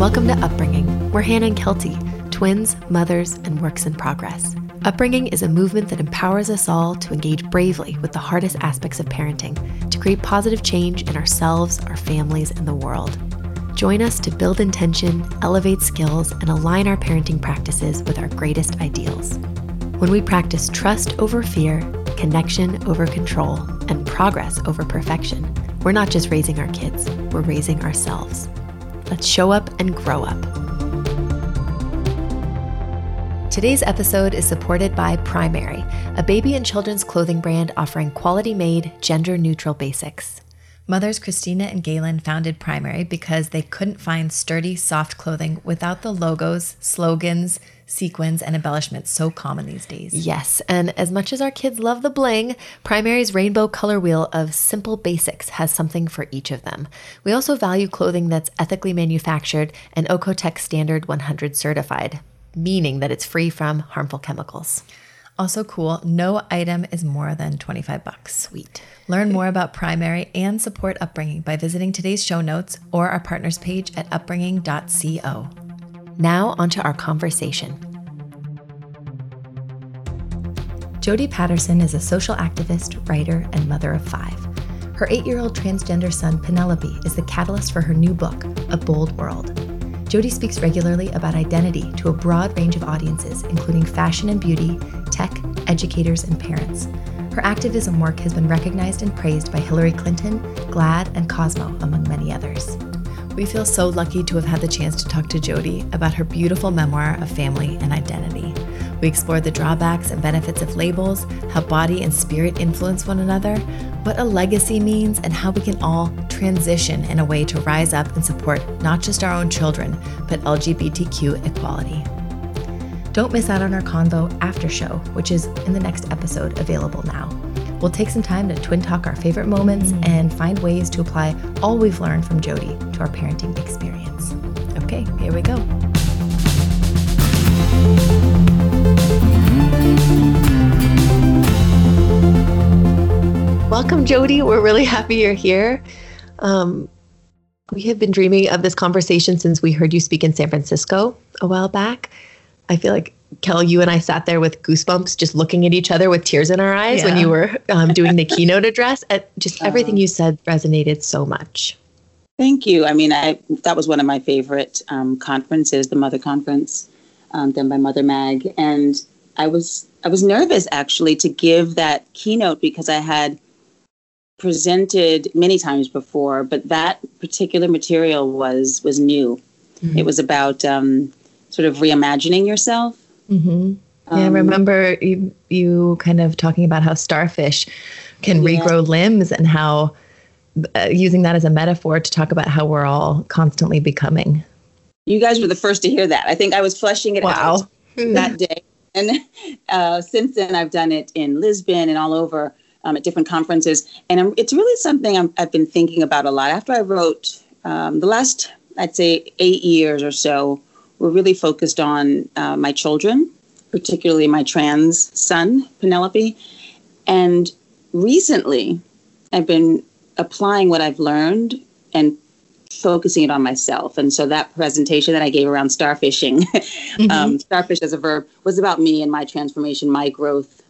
welcome to Upbringing. We're Hannah and Kelty, twins, mothers, and works in progress. Upbringing is a movement that empowers us all to engage bravely with the hardest aspects of parenting to create positive change in ourselves, our families, and the world. Join us to build intention, elevate skills, and align our parenting practices with our greatest ideals. When we practice trust over fear, connection over control, and progress over perfection, we're not just raising our kids, we're raising ourselves. Let's show up and grow up. Today's episode is supported by Primary, a baby and children's clothing brand offering quality made, gender neutral basics. Mothers Christina and Galen founded Primary because they couldn't find sturdy, soft clothing without the logos, slogans, sequins, and embellishments so common these days. Yes, and as much as our kids love the bling, Primary's rainbow color wheel of simple basics has something for each of them. We also value clothing that's ethically manufactured and Oeko-Tex Standard 100 certified, meaning that it's free from harmful chemicals. Also cool, no item is more than 25 bucks. Sweet. Learn more about Primary and support Upbringing by visiting today's show notes or our partners page at upbringing.co. Now, onto our conversation. Jodie Patterson is a social activist, writer, and mother of five. Her eight year old transgender son, Penelope, is the catalyst for her new book, A Bold World. Jodie speaks regularly about identity to a broad range of audiences, including fashion and beauty, tech, educators, and parents. Her activism work has been recognized and praised by Hillary Clinton, GLAAD, and Cosmo, among many others. We feel so lucky to have had the chance to talk to Jodie about her beautiful memoir of family and identity. We explore the drawbacks and benefits of labels, how body and spirit influence one another, what a legacy means, and how we can all transition in a way to rise up and support not just our own children, but LGBTQ equality. Don't miss out on our convo after show, which is in the next episode available now. We'll take some time to twin talk our favorite moments and find ways to apply all we've learned from Jodie to our parenting experience. Okay, here we go. Welcome, Jodie. We're really happy you're here. Um, we have been dreaming of this conversation since we heard you speak in San Francisco a while back. I feel like Kel, you and I sat there with goosebumps, just looking at each other with tears in our eyes yeah. when you were um, doing the keynote address. At just everything you said resonated so much. Thank you. I mean, I that was one of my favorite um, conferences, the Mother Conference, um, done by Mother Mag, and I was I was nervous actually to give that keynote because I had presented many times before, but that particular material was was new. Mm-hmm. It was about um, sort of reimagining yourself Mm-hmm. Yeah, um, I remember you, you kind of talking about how starfish can yeah. regrow limbs and how uh, using that as a metaphor to talk about how we're all constantly becoming. You guys were the first to hear that. I think I was fleshing it wow. out that day. And uh, since then, I've done it in Lisbon and all over um, at different conferences. And I'm, it's really something i have been thinking about a lot. After I wrote um, the last, I'd say, eight years or so, we're really focused on uh, my children, particularly my trans son, Penelope. And recently, I've been applying what I've learned and focusing it on myself. And so that presentation that I gave around starfishing, mm-hmm. um, starfish as a verb, was about me and my transformation, my growth.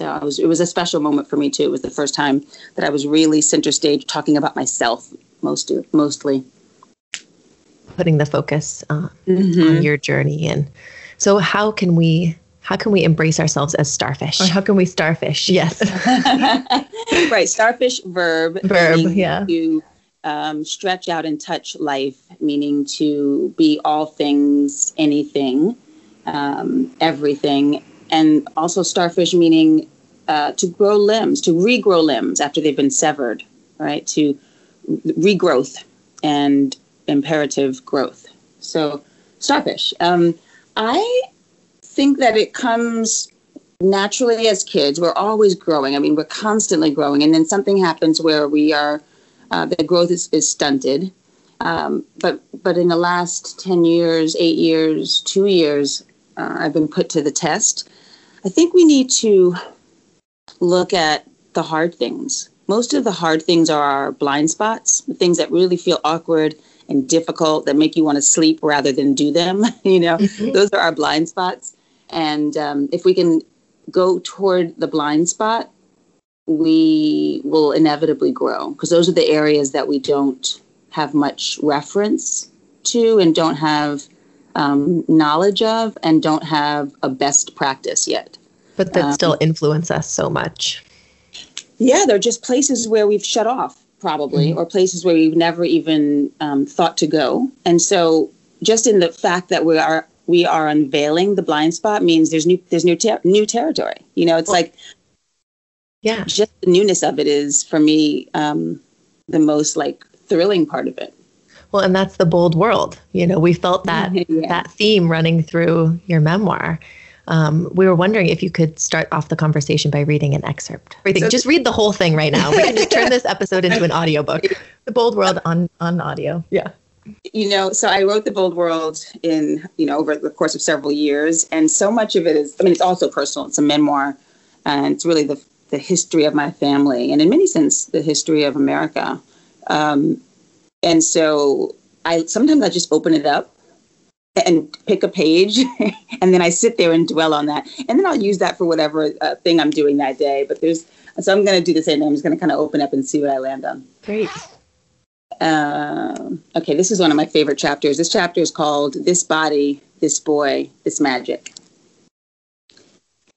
So I was, it was a special moment for me too. It was the first time that I was really center stage talking about myself most, mostly putting the focus uh, mm-hmm. on your journey. And so how can we how can we embrace ourselves as starfish? Or how can we starfish? Yes. Right starfish verb verb yeah. to um, stretch out and touch life meaning to be all things anything um, everything. And also starfish meaning uh, to grow limbs to regrow limbs after they've been severed right? To regrowth and imperative growth. So, starfish. Um, I think that it comes naturally as kids. We're always growing. I mean, we're constantly growing, and then something happens where we are, uh, the growth is, is stunted. Um, but but in the last ten years, eight years, two years, uh, I've been put to the test. I think we need to look at the hard things. Most of the hard things are our blind spots, the things that really feel awkward and difficult that make you want to sleep rather than do them. you know, mm-hmm. those are our blind spots. And um, if we can go toward the blind spot, we will inevitably grow because those are the areas that we don't have much reference to and don't have um, knowledge of and don't have a best practice yet. But that um, still influence us so much. Yeah, they're just places where we've shut off, probably, mm-hmm. or places where we've never even um, thought to go. And so, just in the fact that we are we are unveiling the blind spot means there's new there's new ter- new territory. You know, it's well, like yeah, just the newness of it is for me um, the most like thrilling part of it. Well, and that's the bold world. You know, we felt that yeah. that theme running through your memoir um, we were wondering if you could start off the conversation by reading an excerpt. Everything. So, just read the whole thing right now. We can just turn this episode into an audiobook. The Bold World on on audio. Yeah. You know, so I wrote The Bold World in, you know, over the course of several years. And so much of it is, I mean, it's also personal. It's a memoir. And it's really the, the history of my family. And in many sense, the history of America. Um, and so I sometimes I just open it up and pick a page and then I sit there and dwell on that. And then I'll use that for whatever uh, thing I'm doing that day. But there's, so I'm going to do the same thing. I'm just going to kind of open up and see what I land on. Great. Uh, okay, this is one of my favorite chapters. This chapter is called This Body, This Boy, This Magic.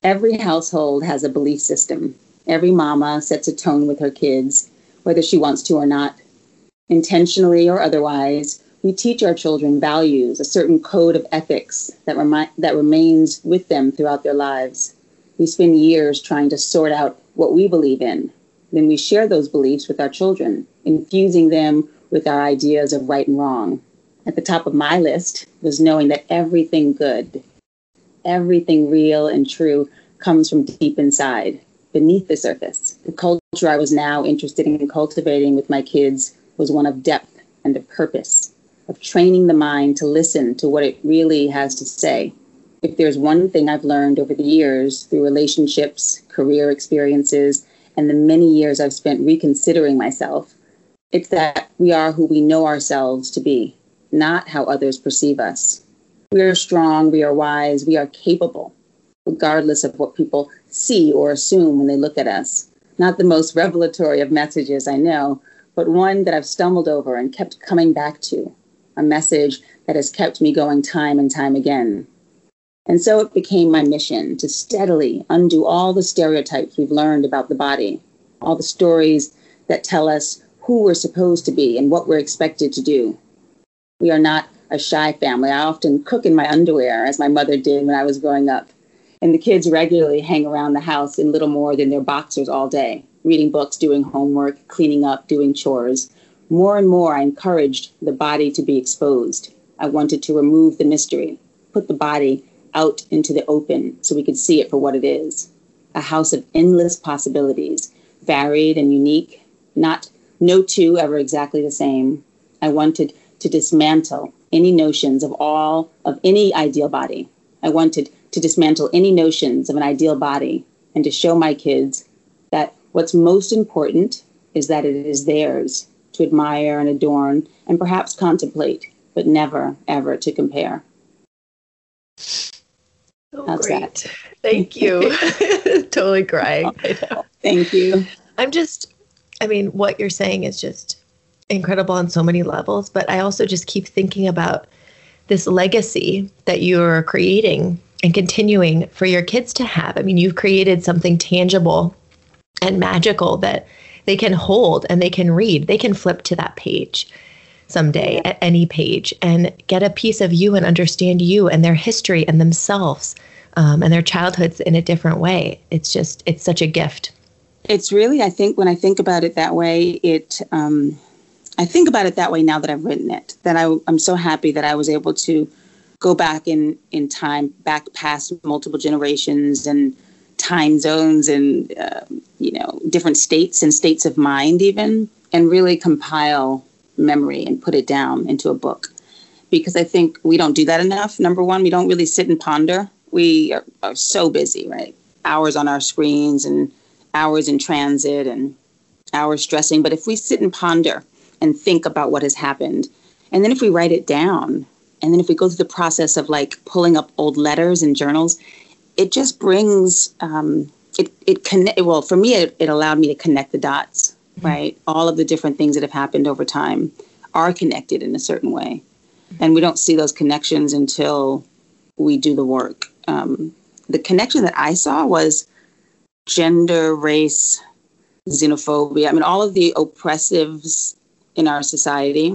Every household has a belief system. Every mama sets a tone with her kids, whether she wants to or not, intentionally or otherwise we teach our children values, a certain code of ethics that, remi- that remains with them throughout their lives. We spend years trying to sort out what we believe in. Then we share those beliefs with our children, infusing them with our ideas of right and wrong. At the top of my list was knowing that everything good, everything real and true comes from deep inside, beneath the surface. The culture I was now interested in cultivating with my kids was one of depth and of purpose of training the mind to listen to what it really has to say. If there's one thing I've learned over the years through relationships, career experiences, and the many years I've spent reconsidering myself, it's that we are who we know ourselves to be, not how others perceive us. We are strong, we are wise, we are capable, regardless of what people see or assume when they look at us. Not the most revelatory of messages, I know, but one that I've stumbled over and kept coming back to a message that has kept me going time and time again. And so it became my mission to steadily undo all the stereotypes we've learned about the body, all the stories that tell us who we're supposed to be and what we're expected to do. We are not a shy family. I often cook in my underwear, as my mother did when I was growing up. And the kids regularly hang around the house in little more than their boxers all day, reading books, doing homework, cleaning up, doing chores. More and more, I encouraged the body to be exposed. I wanted to remove the mystery, put the body out into the open so we could see it for what it is a house of endless possibilities, varied and unique, not no two ever exactly the same. I wanted to dismantle any notions of all of any ideal body. I wanted to dismantle any notions of an ideal body and to show my kids that what's most important is that it is theirs to admire and adorn and perhaps contemplate, but never, ever to compare. Oh, How's great. that? Thank you. totally crying. Oh, Thank you. I'm just, I mean, what you're saying is just incredible on so many levels, but I also just keep thinking about this legacy that you're creating and continuing for your kids to have. I mean, you've created something tangible and magical that they can hold and they can read. They can flip to that page someday at any page and get a piece of you and understand you and their history and themselves um, and their childhoods in a different way. It's just, it's such a gift. It's really, I think, when I think about it that way, it, um, I think about it that way now that I've written it, that I, I'm so happy that I was able to go back in, in time, back past multiple generations and time zones and uh, you know different states and states of mind even and really compile memory and put it down into a book. Because i think we don't do that enough. Number one we don't really sit and ponder. We are, are so busy right? Hours on our screens and hours in transit and hours stressing. But if we sit and ponder and think about what has happened And then if we write it down, and then if we go through the process of like pulling up old letters and journals, it just brings um, it it connect. Well, for me, it, it allowed me to connect the dots. Mm-hmm. Right, all of the different things that have happened over time are connected in a certain way, and we don't see those connections until we do the work. Um, the connection that I saw was gender, race, xenophobia. I mean, all of the oppressives in our society.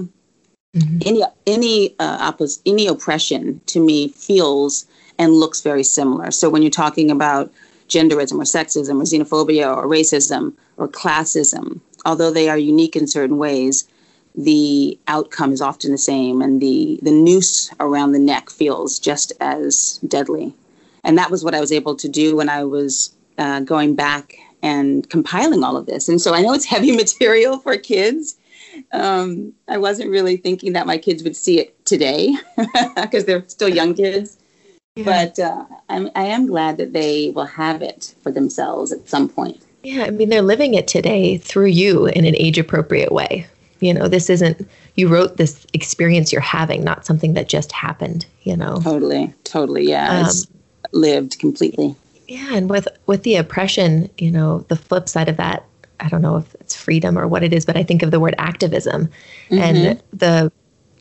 Mm-hmm. Any any uh, oppos- any oppression to me feels and looks very similar. So when you're talking about genderism or sexism or xenophobia or racism or classism, although they are unique in certain ways, the outcome is often the same, and the the noose around the neck feels just as deadly. And that was what I was able to do when I was uh, going back and compiling all of this. And so I know it's heavy material for kids. Um, I wasn't really thinking that my kids would see it today because they're still young kids. Yeah. But uh, I'm, I am glad that they will have it for themselves at some point. Yeah, I mean, they're living it today through you in an age appropriate way. You know, this isn't, you wrote this experience you're having, not something that just happened, you know? Totally, totally. Yeah. Um, it's lived completely yeah and with with the oppression you know the flip side of that i don't know if it's freedom or what it is but i think of the word activism mm-hmm. and the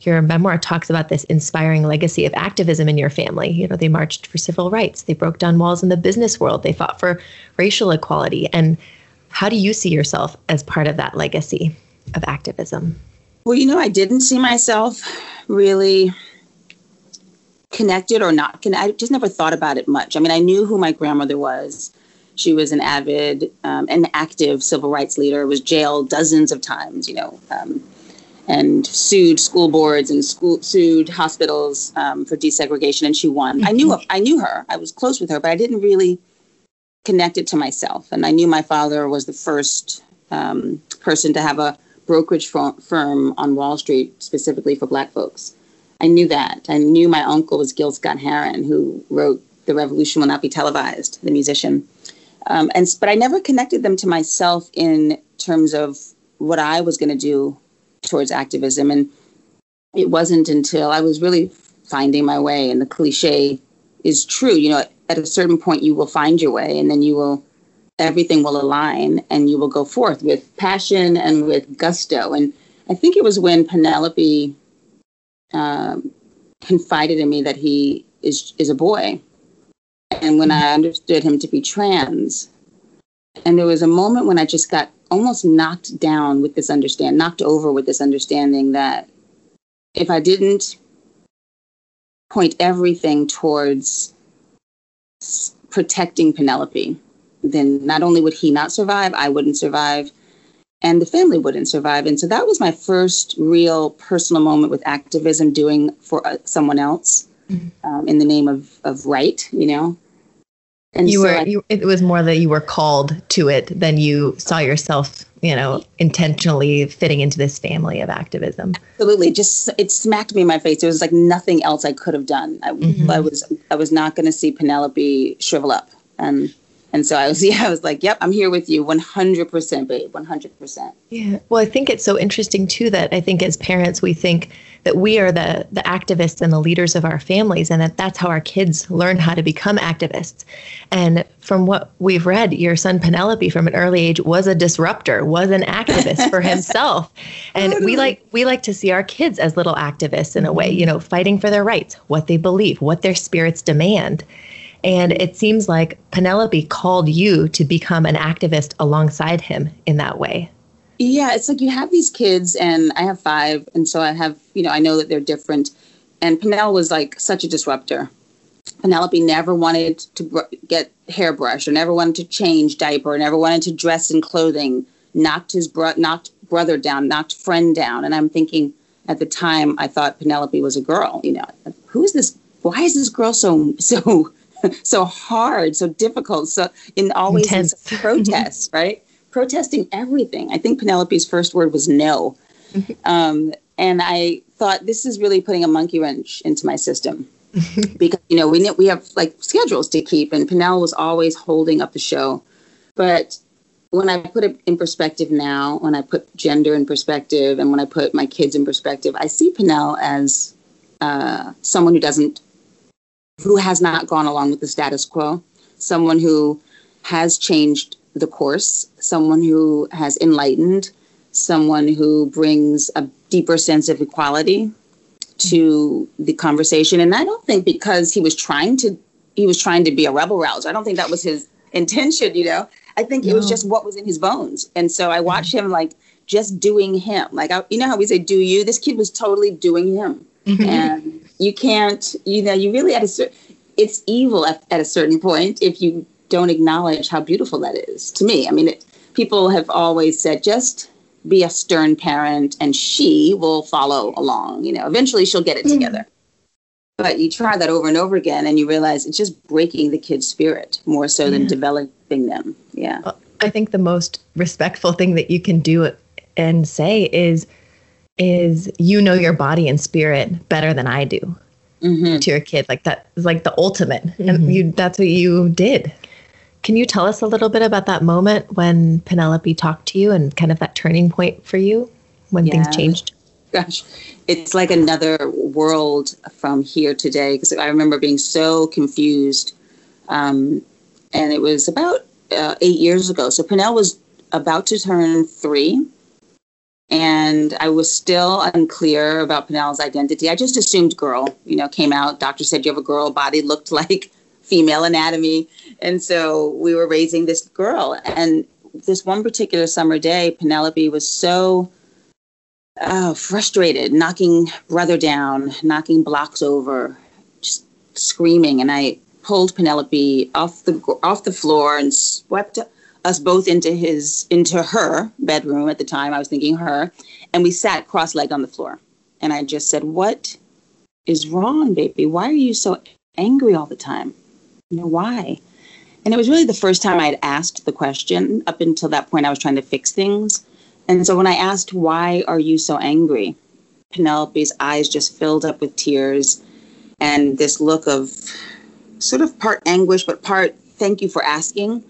your memoir talks about this inspiring legacy of activism in your family you know they marched for civil rights they broke down walls in the business world they fought for racial equality and how do you see yourself as part of that legacy of activism well you know i didn't see myself really connected or not connected. I just never thought about it much. I mean, I knew who my grandmother was. She was an avid um, and active civil rights leader, was jailed dozens of times, you know, um, and sued school boards and school sued hospitals um, for desegregation, and she won. Mm-hmm. I knew I knew her. I was close with her, but I didn't really connect it to myself. And I knew my father was the first um, person to have a brokerage firm on Wall Street specifically for Black folks. I knew that. I knew my uncle was Gil Scott Heron, who wrote "The Revolution Will Not Be Televised," the musician. Um, and but I never connected them to myself in terms of what I was going to do towards activism. And it wasn't until I was really finding my way, and the cliche is true. You know, at a certain point, you will find your way, and then you will everything will align, and you will go forth with passion and with gusto. And I think it was when Penelope um, confided in me that he is is a boy, and when I understood him to be trans, and there was a moment when I just got almost knocked down with this understand, knocked over with this understanding that if I didn't point everything towards protecting Penelope, then not only would he not survive, I wouldn't survive, and the family wouldn't survive. And so that was my first real personal moment with activism doing for uh, someone else mm-hmm. um, in the name of, of right, you know. And you so were, I, you, it was more that you were called to it than you saw yourself, you know, intentionally fitting into this family of activism. Absolutely. Just, it smacked me in my face. It was like nothing else I could have done. I, mm-hmm. I was, I was not going to see Penelope shrivel up. And and so I was, yeah, I was like, yep, I'm here with you 100%, babe, 100%. Yeah. Well, I think it's so interesting too that I think as parents, we think that we are the, the activists and the leaders of our families and that that's how our kids learn how to become activists. And from what we've read, your son Penelope from an early age was a disruptor, was an activist for himself. And we like, we like to see our kids as little activists in a way, you know, fighting for their rights, what they believe, what their spirits demand. And it seems like Penelope called you to become an activist alongside him in that way. Yeah, it's like you have these kids, and I have five, and so I have, you know, I know that they're different. And Penelope was like such a disruptor. Penelope never wanted to get hairbrush, or never wanted to change diaper, or never wanted to dress in clothing. Knocked his bro- knocked brother down, knocked friend down, and I'm thinking at the time I thought Penelope was a girl. You know, who is this? Why is this girl so so so hard, so difficult, so in always Intense. protest, right? Protesting everything. I think Penelope's first word was no. Um, and I thought this is really putting a monkey wrench into my system because you know we we have like schedules to keep, and Penelope was always holding up the show. But when I put it in perspective now, when I put gender in perspective, and when I put my kids in perspective, I see Penel as uh, someone who doesn't, who has not gone along with the status quo, someone who has changed the course, someone who has enlightened, someone who brings a deeper sense of equality to the conversation. And I don't think because he was trying to he was trying to be a rebel rouser. I don't think that was his intention, you know. I think no. it was just what was in his bones. And so I watched him like just doing him. Like I, you know how we say do you? This kid was totally doing him. Mm-hmm. And you can't, you know, you really at a certain it's evil at, at a certain point if you don't acknowledge how beautiful that is to me. I mean, it, people have always said just be a stern parent and she will follow along. You know, eventually she'll get it mm-hmm. together. But you try that over and over again and you realize it's just breaking the kid's spirit more so than developing them. Yeah. I think the most respectful thing that you can do and say is is you know your body and spirit better than I do mm-hmm. to your kid. Like that is like the ultimate. Mm-hmm. And you that's what you did. Can you tell us a little bit about that moment when Penelope talked to you and kind of that turning point for you when yeah. things changed? Gosh, it's like another world from here today because I remember being so confused. Um, and it was about uh, eight years ago. So Penel was about to turn three. And I was still unclear about Penel's identity. I just assumed girl, you know, came out. Doctor said you have a girl body, looked like female anatomy. And so we were raising this girl. And this one particular summer day, Penelope was so uh, frustrated, knocking brother down, knocking blocks over, just screaming. And I pulled Penelope off the off the floor and swept us both into his into her bedroom at the time. I was thinking her, and we sat cross-legged on the floor. And I just said, "What is wrong, baby? Why are you so angry all the time?" you know, why? And it was really the first time I had asked the question. Up until that point, I was trying to fix things. And so when I asked, why are you so angry? Penelope's eyes just filled up with tears and this look of sort of part anguish, but part thank you for asking.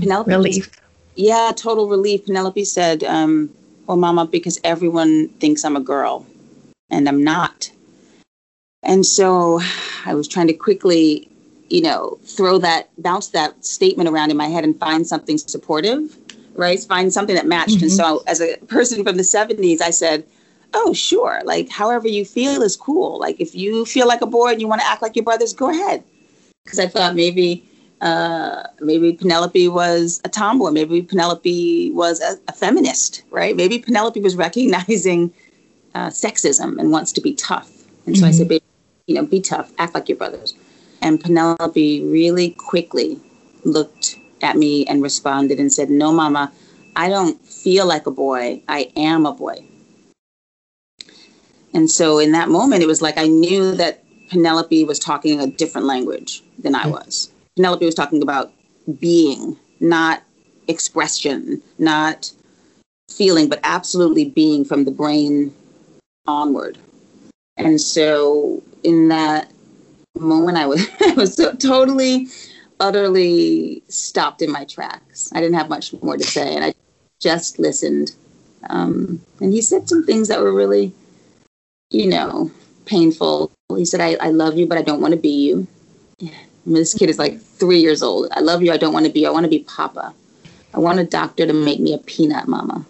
Penelope. Relief. yeah, total relief. Penelope said, um, well, Mama, because everyone thinks I'm a girl and I'm not. And so I was trying to quickly you know, throw that, bounce that statement around in my head and find something supportive, right? Find something that matched. Mm-hmm. And so, as a person from the 70s, I said, oh, sure. Like, however you feel is cool. Like, if you feel like a boy and you want to act like your brothers, go ahead. Because I thought maybe, uh, maybe Penelope was a tomboy. Maybe Penelope was a, a feminist, right? Maybe Penelope was recognizing uh, sexism and wants to be tough. And so mm-hmm. I said, baby, you know, be tough, act like your brothers. And Penelope really quickly looked at me and responded and said, No, Mama, I don't feel like a boy. I am a boy. And so in that moment, it was like I knew that Penelope was talking a different language than I was. Penelope was talking about being, not expression, not feeling, but absolutely being from the brain onward. And so in that moment I was I was so totally utterly stopped in my tracks. I didn't have much more to say and I just listened. Um, and he said some things that were really, you know, painful. He said, I, I love you, but I don't want to be you. This kid is like three years old. I love you. I don't want to be. I want to be Papa. I want a doctor to make me a peanut mama.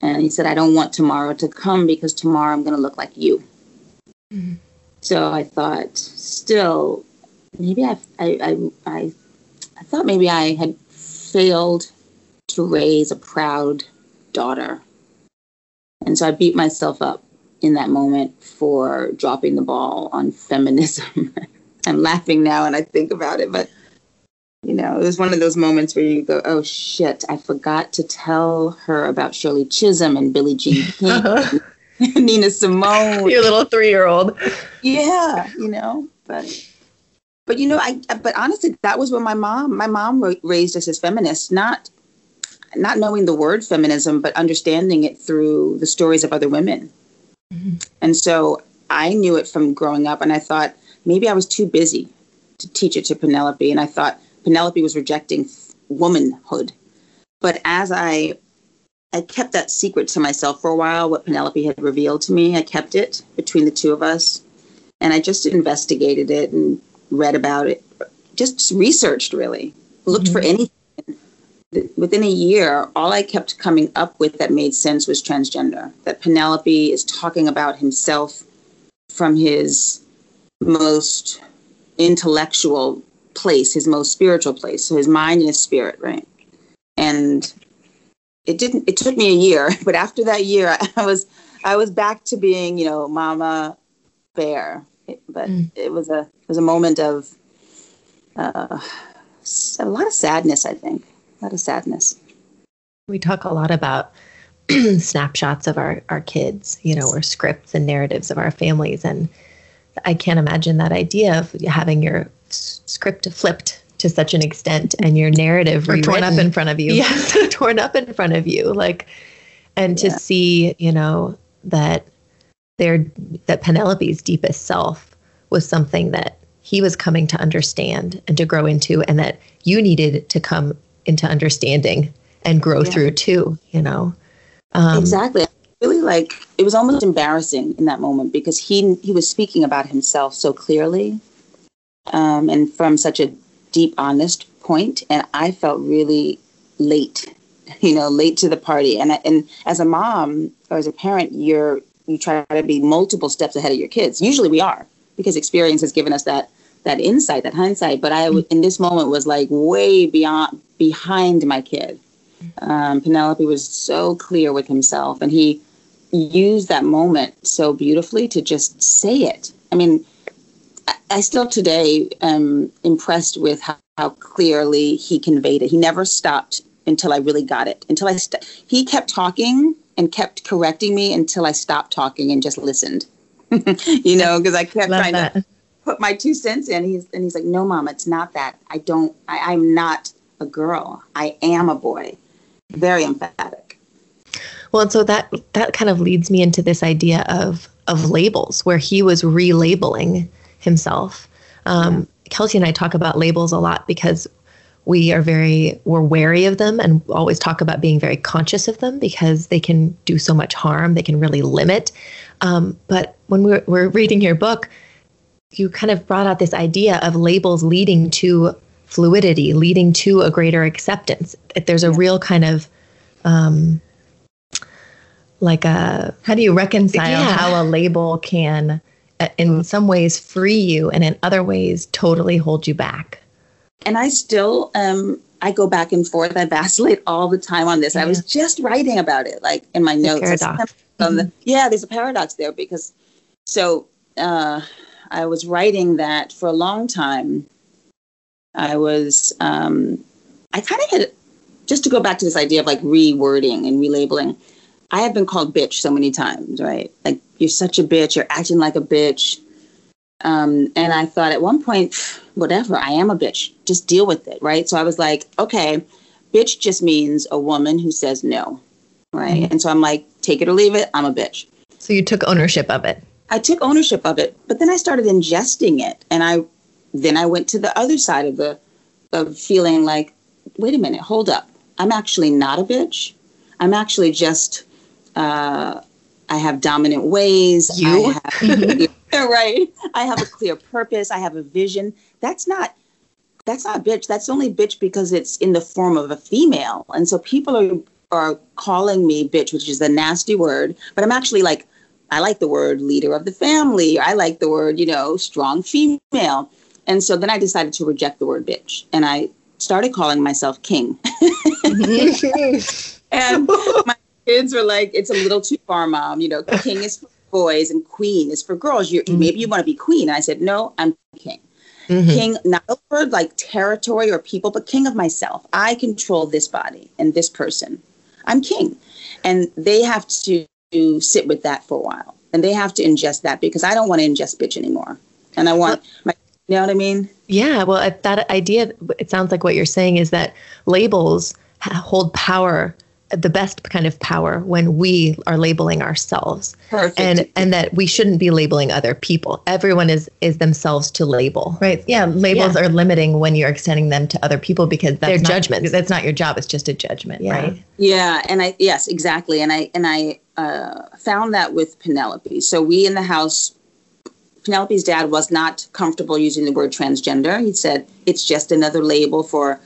And he said, I don't want tomorrow to come because tomorrow I'm going to look like you. Mm-hmm. So I thought, still, maybe I, I, I, I thought maybe I had failed to raise a proud daughter. And so I beat myself up in that moment for dropping the ball on feminism. I'm laughing now and I think about it, but you know, it was one of those moments where you go, "Oh shit, I forgot to tell her about Shirley Chisholm and Billie Jean King Nina Simone. Your little three year old. Yeah, you know, but but you know, I but honestly, that was what my mom my mom raised us as feminists, not not knowing the word feminism, but understanding it through the stories of other women. Mm-hmm. And so I knew it from growing up, and I thought maybe I was too busy to teach it to Penelope, and I thought Penelope was rejecting womanhood. but as I I kept that secret to myself for a while, what Penelope had revealed to me. I kept it between the two of us. And I just investigated it and read about it, just researched really, looked mm-hmm. for anything. Within a year, all I kept coming up with that made sense was transgender. That Penelope is talking about himself from his most intellectual place, his most spiritual place, so his mind and his spirit, right? And it didn't it took me a year but after that year i was i was back to being you know mama bear. But mm. it was a it was a moment of uh, a lot of sadness i think. A lot of sadness. We talk a lot about snapshots of our our kids you know or scripts and narratives of our families. And i can't imagine that idea of having your script flipped to such an extent and your narrative or torn up in front of you. Yes, torn up in front of you. Like, and yeah. to see, you know, that their that Penelope's deepest self was something that he was coming to understand and to grow into, and that you needed to come into understanding and grow yeah. through too. You know, um, exactly. Really, like it was almost embarrassing in that moment because he he was speaking about himself so clearly, um, and from such a deep, honest point, and I felt really late, you know, late to the party. And and as a mom or as a parent, you're you try to be multiple steps ahead of your kids. Usually, we are because experience has given us that that insight, that hindsight. But I, in this moment, was like way beyond behind my kid. Um, Penelope was so clear with himself, and he used that moment so beautifully to just say it. I mean, I still today am impressed with how, how, clearly he conveyed it. He never stopped until I really got it. Until I st- he kept talking and kept correcting me until I stopped talking and just listened. you know, because I kept Love trying that. to put my two cents in. He's and he's like, "No, mom, it's not that. I don't. I, I'm not a girl. I am a boy." Very emphatic. Well, and so that that kind of leads me into this idea of of labels, where he was relabeling himself. Um, Kelty and I talk about labels a lot because we are very we're wary of them and always talk about being very conscious of them because they can do so much harm. They can really limit. Um, but when we're, we're reading your book you kind of brought out this idea of labels leading to fluidity leading to a greater acceptance. There's a real kind of um, like a how do you reconcile yeah. how a label can in some ways free you and in other ways totally hold you back? And i still um i go back and forth. I vacillate all the time on this. Yeah. i was just writing about it like in my notes. Mm-hmm. the, yeah there's a paradox there because so uh i was writing that for a long time. I was um i kind of had just to go back to this idea of like rewording and relabeling I have been called bitch so many times, right? Like you're such a bitch, you're acting like a bitch. Um, and I thought at one point, whatever, I am a bitch. Just deal with it, right? So I was like, okay, bitch just means a woman who says no, right? Mm-hmm. And so I'm like, take it or leave it, I'm a bitch. So you took ownership of it. I took ownership of it, but then I started ingesting it, and I then I went to the other side of the of feeling like, wait a minute, hold up, I'm actually not a bitch. I'm actually just uh, I have dominant ways. You, have, right? I have a clear purpose. I have a vision. That's not. That's not bitch. That's only bitch because it's in the form of a female, and so people are are calling me bitch, which is a nasty word. But I'm actually like, I like the word leader of the family. I like the word, you know, strong female. And so then I decided to reject the word bitch, and I started calling myself king. and my kids were like, it's a little too far, mom. You know, king is for boys and queen is for girls. You mm-hmm. maybe you want to be queen. And I said, no, I'm king. Mm-hmm. King, not over like territory or people, but king of myself. I control this body and this person. I'm king. And they have to sit with that for a while. And they have to ingest that because I don't want to ingest bitch anymore. And I want my, you know what I mean? Yeah. Well, that idea, it sounds like what you're saying is that labels hold power the best kind of power when we are labeling ourselves Perfect. and and that we shouldn't be labeling other people everyone is is themselves to label right yeah labels Yeah. are limiting when you're extending them to other people because that's They're not- judgments. that's not your job it's just a judgment Yeah. right Yeah, and I yes, exactly, and I and I uh, found that with Penelope. So we in the house, Penelope's dad was not comfortable using the word transgender. He said it's just another label for, ano-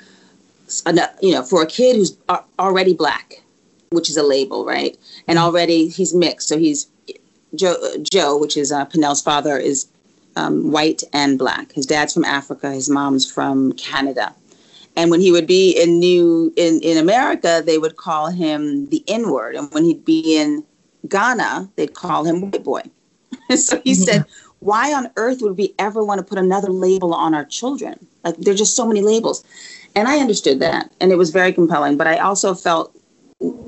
Uh, you know, for a kid who's uh, already black, which is a label, right? And mm-hmm. already he's mixed, so he's Joe, uh, Joe which is uh, Penel's father, is um, white and black. His dad's from Africa. His mom's from Canada. And when he would be in New in, in America, they would call him the N word. And when he'd be in Ghana, they'd call him white boy. so he said, mm-hmm. Why on earth would we ever want to put another label on our children? Like there're just so many labels. And I understood that. And it was very compelling. But I also felt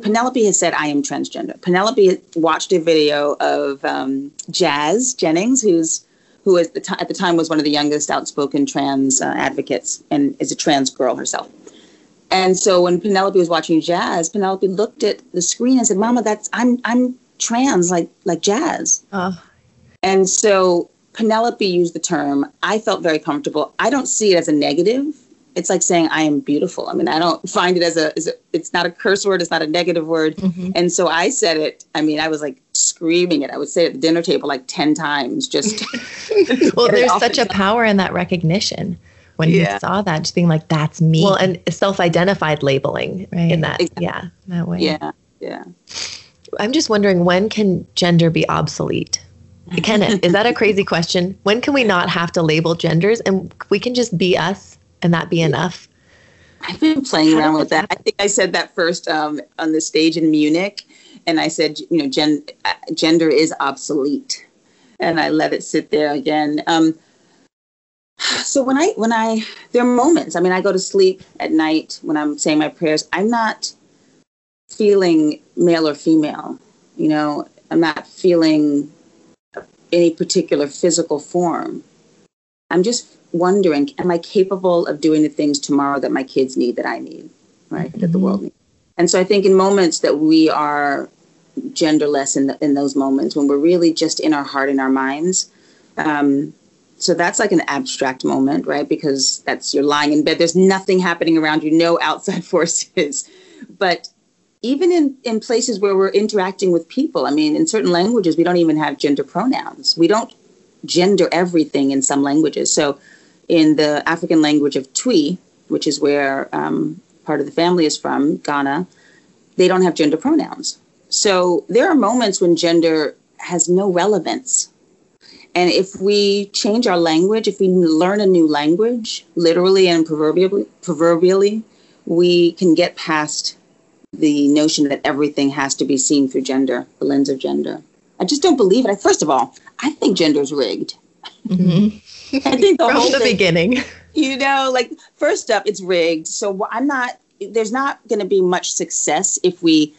Penelope has said, I am transgender. Penelope watched a video of um, Jazz Jennings, who's who is the t- at the time was one of the youngest outspoken trans uh, advocates and is a trans girl herself. And so when Penelope was watching Jazz, Penelope looked at the screen and said, "Mama, that's I'm I'm trans like like Jazz." oh And so Penelope used the term. I felt very comfortable. I don't see it as a negative. It's like saying I am beautiful. I mean, I don't find it as a, as a it's not a curse word. It's not a negative word. Mm-hmm. And so I said it. I mean, I was like screaming it. I would say it at the dinner table like 10 times just well there's such the a power in that recognition when Yeah. you saw that just being like that's me well and self-identified labeling Right. in that Exactly. yeah that way yeah. Yeah. i'm just wondering when can gender be obsolete can it is that a crazy question when can we not have to label genders and we can just be us and that be enough I've been playing around with that. I think I said that first um, on the stage in Munich, and I said, you know, gen- gender is obsolete, and I let it sit there again. Um, so when I when I there are moments. I mean, I go to sleep at night when I'm saying my prayers. I'm not feeling male or female. You know, I'm not feeling any particular physical form. I'm just wondering, am I capable of doing the things tomorrow that my kids need, that I need, right? That the world needs. And so I think in moments that we are genderless in, the, in those moments, when we're really just in our heart and our minds, um, so that's like an abstract moment, right? Because that's you're lying in bed, there's nothing happening around you, no outside forces. But even in, in places where we're interacting with people, I mean, in certain languages, we don't even have gender pronouns. We don't gender everything in some languages. So, in the African language of Twi, which is where um, part of the family is from, Ghana, they don't have gender pronouns. So, there are moments when gender has no relevance. And if we change our language, if we learn a new language, literally and proverbially, proverbially we can get past the notion that everything has to be seen through gender, the lens of gender. I just don't believe it. I, first of all, I think gender is rigged. Mm-hmm. I think the from whole the thing, beginning you know, like first up, it's rigged. So I'm not. There's not going to be much success if we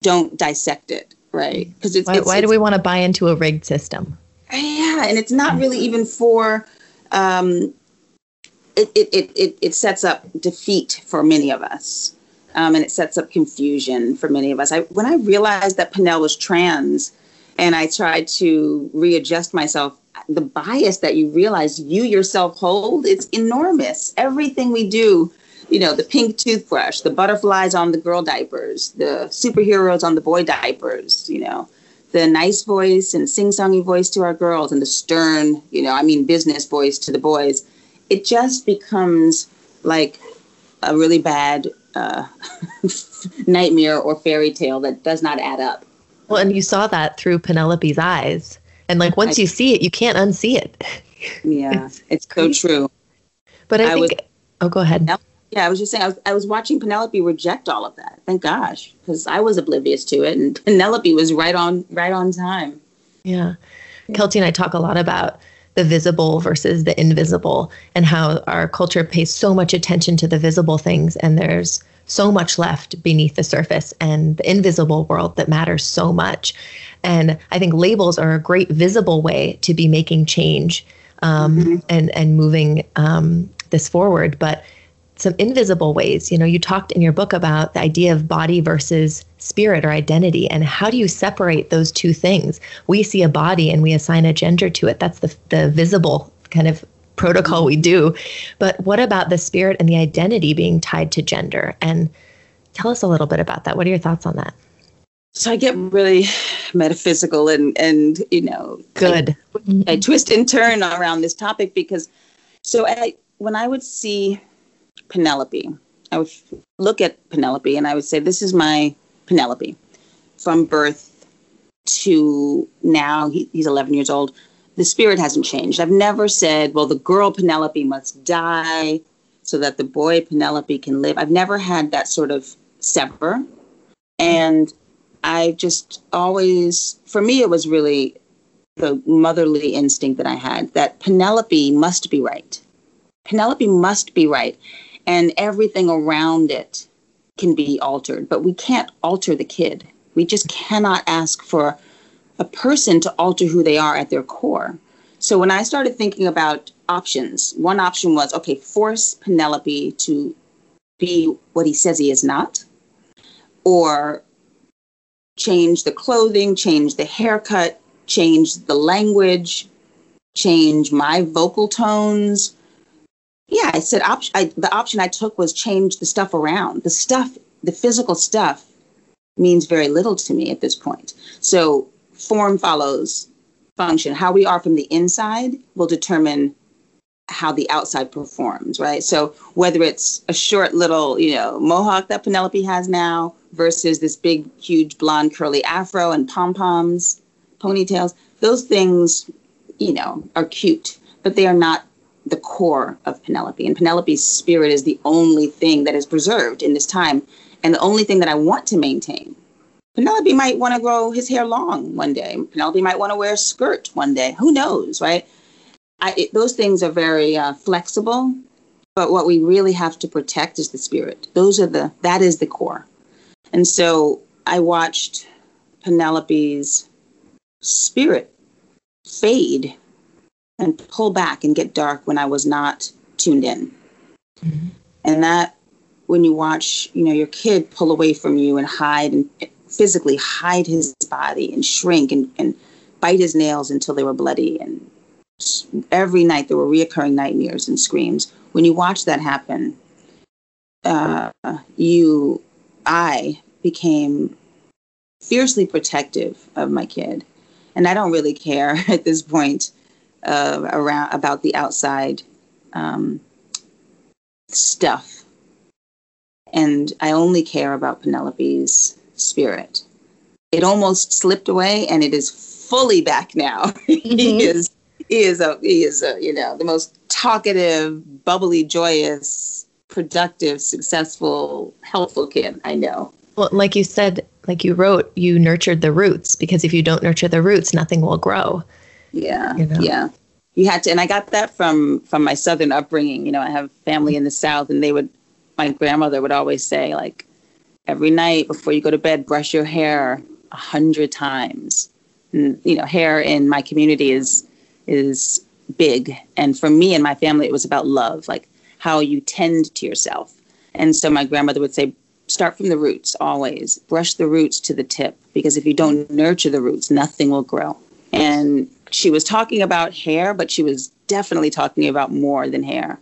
don't dissect it, right? Because it's why, it's, why do we want to buy into a rigged system yeah, and it's not really even for. Um, it, it, it, it, it sets up defeat for many of us. Um, and it sets up confusion for many of us. I, when I realized that Penel was trans and I tried to readjust myself, the bias that you realize you yourself hold, it's enormous. Everything we do, you know, the pink toothbrush, the butterflies on the girl diapers, the superheroes on the boy diapers, you know, the nice voice and sing-songy voice to our girls and the stern, you know, I mean business voice to the boys. It just becomes like a really bad uh, nightmare or fairy tale that does not add up. well and you saw that through penelope's eyes and like once you see it you can't unsee it Yeah, It's it's, so true. but i, I think was- oh go ahead. Yeah, I was just saying, I was, I was watching Penelope reject all of that. Thank gosh, because I was oblivious to it, and Penelope was right on, right on time. Yeah. Kelty and I talk a lot about the visible versus the invisible and how our culture pays so much attention to the visible things and there's so much left beneath the surface and the invisible world that matters so much. And I think labels are a great visible way to be making change um, and, and moving um, this forward. But some invisible ways. You know, you talked in your book about the idea of body versus spirit or identity and how do you separate those two things? We see a body and we assign a gender to it. That's the the visible kind of protocol we do. But what about the spirit and the identity being tied to gender? And tell us a little bit about that. What are your thoughts on that? So I get really metaphysical and and you know good. I, I twist and turn around this topic because so I when I would see Penelope, I would look at Penelope and I would say, "This is my Penelope from birth to now." He, he's 11 years old. The spirit hasn't changed. I've never said, "Well, the girl Penelope must die so that the boy Penelope can live." I've never had that sort of sever, and I just always, for me, it was really the motherly instinct that I had that Penelope must be right. Penelope must be right. And everything around it can be altered, but we can't alter the kid. We just cannot ask for a person to alter who they are at their core. So when I started thinking about options, one option was okay, force Penelope to be what he says he is not, or change the clothing, change the haircut, change the language, change my vocal tones. Yeah, I said op- I, the option I took was change the stuff around. The stuff, the physical stuff, means very little to me at this point. So form follows function. How we are from the inside will determine how the outside performs, right? So whether it's a short little, you know, mohawk that Penelope has now versus this big, huge blonde curly afro and pom poms, ponytails, those things, you know, are cute, but they are not the core of Penelope. And Penelope's spirit is the only thing that is preserved in this time and the only thing that I want to maintain. Penelope might want to grow his hair long one day. Penelope might want to wear a skirt one day. Who knows, right? I, it, those things are very uh, flexible, but what we really have to protect is the spirit. Those are the that is the core. And so I watched Penelope's spirit fade and pull back and get dark when I was not tuned in. Mm-hmm. And that when you watch, you know, your kid pull away from you and hide and physically hide his body and shrink and, and bite his nails until they were bloody. And every night there were reoccurring nightmares and screams. When you watch that happen, uh, you, I became fiercely protective of my kid, and I don't really care at this point uh, around about the outside um, stuff, and I only care about Penelope's spirit. It almost slipped away, and it is fully back now. Mm-hmm. he is he is a he is a you know the most talkative, bubbly, joyous, productive, successful, helpful kid I know. Well, like you said, like you wrote, you nurtured the roots because if you don't nurture the roots, nothing will grow. Yeah, you know? yeah. You had to, and I got that from from my southern upbringing. You know, I have family in the south, and they would, my grandmother would always say, like, every night before you go to bed, brush your hair a hundred times. And, you know, hair in my community is is big. And for me and my family, it was about love, like how you tend to yourself. And so my grandmother would say, start from the roots always, brush the roots to the tip, because if you don't nurture the roots, nothing will grow. And she was talking about hair, but she was definitely talking about more than hair.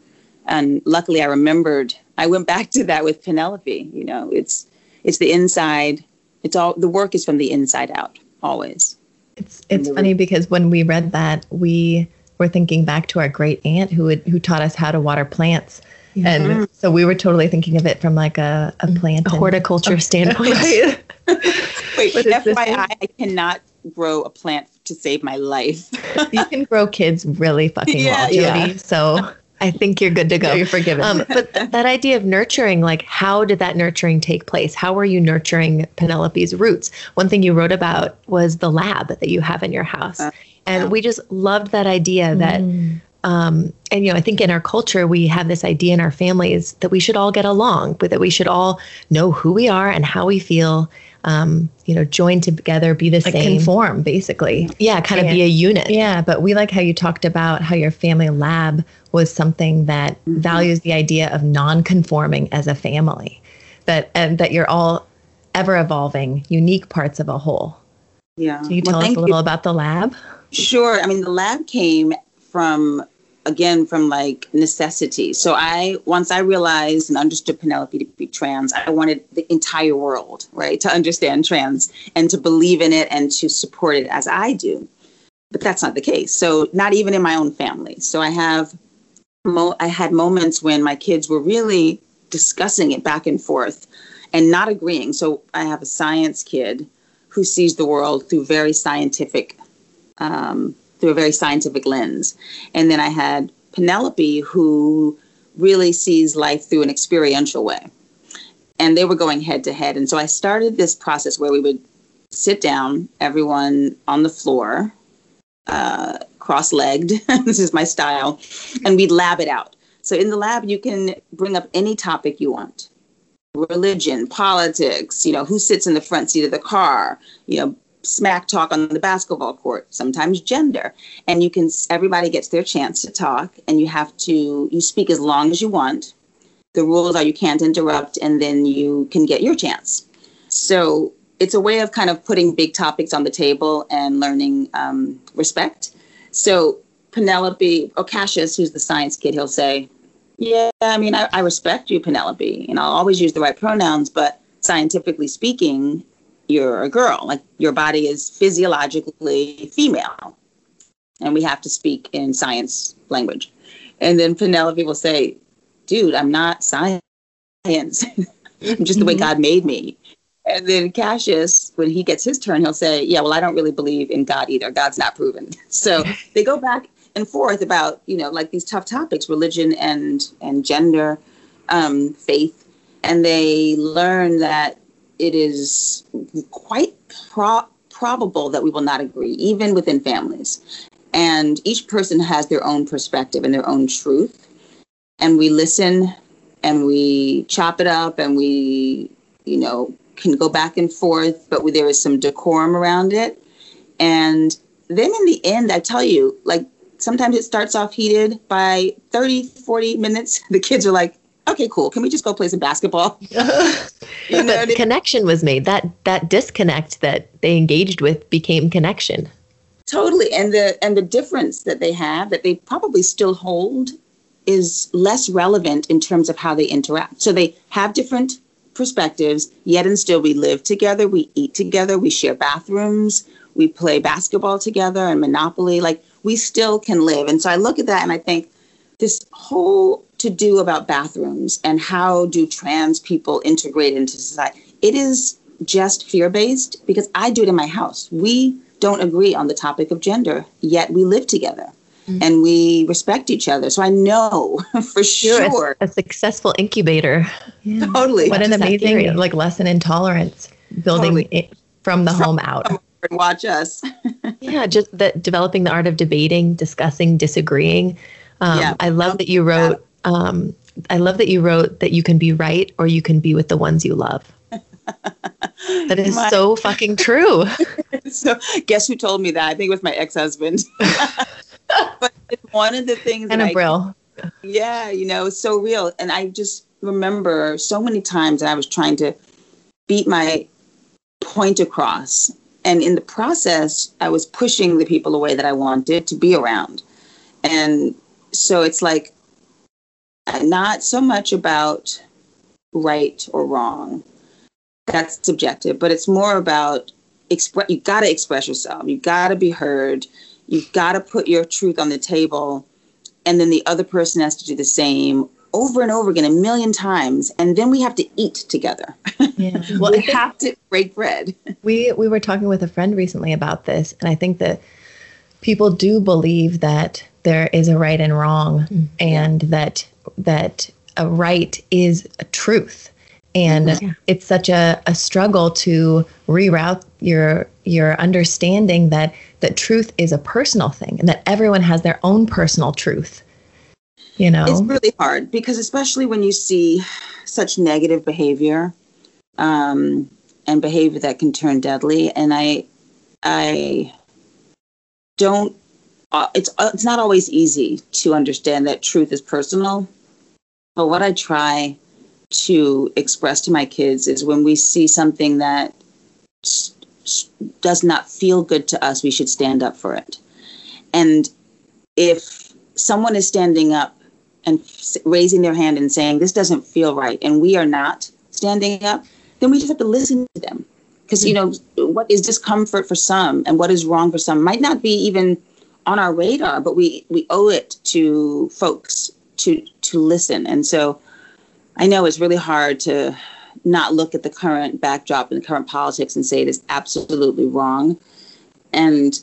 And luckily, I remembered. I went back to that with Penelope. You know, it's it's the inside. It's all the work is from the inside out always. It's it's funny because when we read that, we were thinking back to our great aunt who would, who taught us how to water plants. Yeah. And mm-hmm. so we were totally thinking of it from like a, a mm-hmm. plant a horticulture standpoint. right. Wait, but FYI, I cannot grow a plant to save my life. you can grow kids really fucking yeah, well, Jodie. Yeah. So I think you're good to go. you're forgiven. Um, but th- that idea of nurturing, like, how did that nurturing take place? How were you nurturing Penelope's roots? One thing you wrote about was the lab that you have in your house. Uh, and yeah. we just loved that idea that, mm. um, and, you know, I think in our culture, we have this idea in our families that we should all get along, but that we should all know who we are and how we feel. Um, you know, join together, be the like same. Conform, basically. Yeah, kind of be a unit. Yeah, but we like how you talked about how your family lab was something that mm-hmm. values the idea of non-conforming as a family, that and that you're all ever evolving, unique parts of a whole. Yeah. Can you tell well, us a little you. about the lab? Sure. I mean, the lab came from again from like necessity. So I once I realized and understood Penelope to be trans, I wanted the entire world, right, to understand trans and to believe in it and to support it as I do. But that's not the case. So not even in my own family. So I have mo- I had moments when my kids were really discussing it back and forth and not agreeing. So I have a science kid who sees the world through very scientific um, through a very scientific lens. And then I had Penelope, who really sees life through an experiential way. And they were going head to head. And so I started this process where we would sit down, everyone on the floor, uh, cross legged. this is my style. And we'd lab it out. So in the lab, you can bring up any topic you want religion, politics, you know, who sits in the front seat of the car, you know, smack talk on the basketball court, sometimes gender. And you can, everybody gets their chance to talk, and you have to, you speak as long as you want. The rules are you can't interrupt, and then you can get your chance. So it's a way of kind of putting big topics on the table and learning um, respect. So Penelope, or Cassius, who's the science kid, he'll say, yeah, I mean, I, I respect you, Penelope, and I'll always use the right pronouns, but scientifically speaking, you're a girl. Like your body is physiologically female. And we have to speak in science language. And then Penelope will say, dude, I'm not science. I'm just the way mm-hmm. God made me. And then Cassius, when he gets his turn, he'll say, Yeah, well, I don't really believe in God either. God's not proven. So they go back and forth about, you know, like these tough topics, religion and and gender, um, faith. And they learn that it is quite pro- probable that we will not agree, even within families. And each person has their own perspective and their own truth. And we listen and we chop it up and we, you know, can go back and forth, but there is some decorum around it. And then in the end, I tell you, like sometimes it starts off heated by 30, 40 minutes. The kids are like, okay, cool. Can we just go play some basketball? you know, but connection was made. That that disconnect that they engaged with became connection. Totally, and the and the difference that they have that they probably still hold is less relevant in terms of how they interact. So they have different perspectives, yet and still we live together, we eat together, we share bathrooms, we play basketball together and Monopoly. Like we still can live. And so I look at that and I think this whole to do about bathrooms and how do trans people integrate into society. It is just fear based because I do it in my house. We don't agree on the topic of gender, yet we live together mm-hmm. and we respect each other. So I know for sure. A, a successful incubator. Yeah. Totally. What an amazing like lesson in tolerance, building totally. from the from home out. And Watch us. yeah, just that developing the art of debating, discussing, disagreeing. Um, yeah. I love that you wrote um, I love that you wrote that you can be right or you can be with the ones you love. that is my, so fucking true. so, guess who told me that? I think it was my ex husband. but it's one of the things. Anna Brill. Yeah, you know, so real. And I just remember so many times that I was trying to beat my point across. And in the process, I was pushing the people away that I wanted to be around. And so it's like not so much about right or wrong. That's subjective, but it's more about express. You got to express yourself. You got to be heard. You've got to put your truth on the table, and then the other person has to do the same over and over again, a million times, and then we have to eat together. Yeah. Well, we have to break bread. We we were talking with a friend recently about this, and I think that people do believe that there is a right and wrong, mm-hmm. and that that a right is a truth and yeah. it's such a, a struggle to reroute your your understanding that that truth is a personal thing and that everyone has their own personal truth you know it's really hard because especially when you see such negative behavior um, and behavior that can turn deadly. And I, I don't. Uh, it's uh, it's not always easy to understand that truth is personal. But what I try to express to my kids is when we see something that does not feel good to us, we should stand up for it. And if someone is standing up and raising their hand and saying, This doesn't feel right, and we are not standing up, then we just have to listen to them. Because, you know, what is discomfort for some and what is wrong for some might not be even on our radar, but we, we owe it to folks to, to listen. And so I know it's really hard to not look at the current backdrop and the current politics and say it is absolutely wrong. And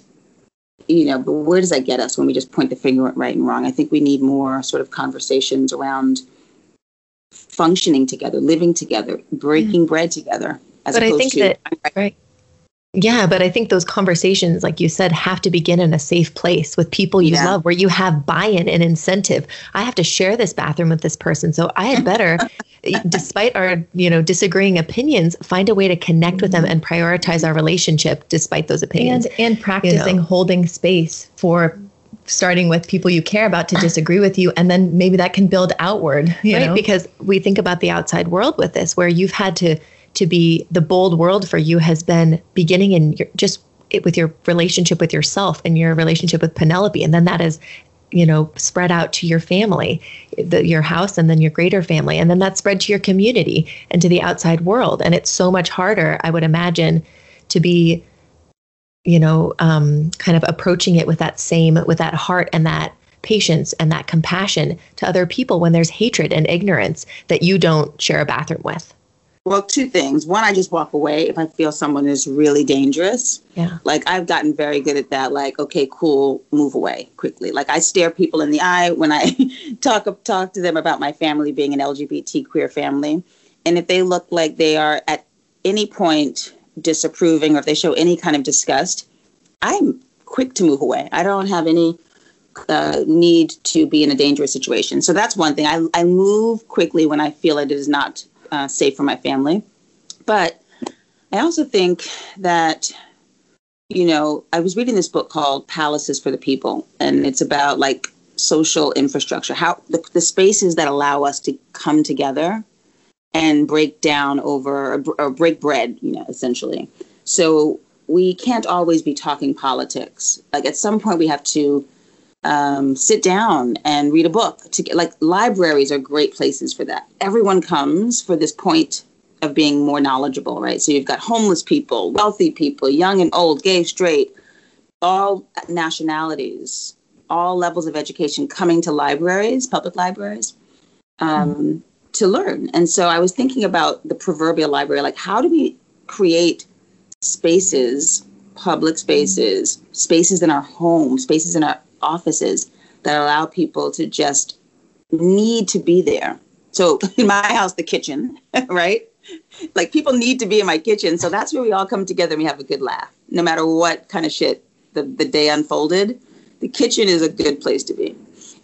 you know, but where does that get us when we just point the finger at right and wrong? I think we need more sort of conversations around functioning together, living together, breaking mm. bread together. As but I think to, that right. Yeah, but I think those conversations, like you said, have to begin in a safe place with people you yeah. love, where you have buy-in and incentive. I have to share this bathroom with this person, so I had better, despite our you know disagreeing opinions, find a way to connect with them mm-hmm. and prioritize our relationship despite those opinions. And and practicing you know. holding space for starting with people you care about to disagree with you and then maybe that can build outward right know? because we think about the outside world with this where you've had to to be the bold world for you has been beginning in your, just it, with your relationship with yourself and your relationship with Penelope. And then that is, you know, spread out to your family, the, your house, and then your greater family. And then that spread to your community and to the outside world. And it's so much harder, I would imagine, to be, you know, um, kind of approaching it with that same, with that heart and that patience and that compassion to other people when there's hatred and ignorance that you don't share a bathroom with. Well, two things. One, I just walk away if I feel someone is really dangerous. Yeah. Like I've gotten very good at that. Like, okay, cool, move away quickly. Like I stare people in the eye when I talk talk to them about my family being an LGBT queer family, and if they look like they are at any point disapproving or if they show any kind of disgust, I'm quick to move away. I don't have any uh, need to be in a dangerous situation. So that's one thing. I, I move quickly when I feel it is not uh, safe for my family. But I also think that, you know, I was reading this book called Palaces for the People, and it's about like social infrastructure, how the, the spaces that allow us to come together and break down over or, break bread, you know, essentially. So we can't always be talking politics. Like at some point, we have to um, sit down and read a book. To get, like libraries are great places for that. Everyone comes for this point of being more knowledgeable, right? So you've got homeless people, wealthy people, young and old, gay, straight, all nationalities, all levels of education coming to libraries, public libraries, um, mm-hmm. to learn. And so I was thinking about the proverbial library, like how do we create spaces, public spaces, spaces in our home, spaces in our offices that allow people to just need to be there. So in my house, the kitchen, right? Like people need to be in my kitchen. So that's where we all come together and we have a good laugh. No matter what kind of shit the, the day unfolded, the kitchen is a good place to be.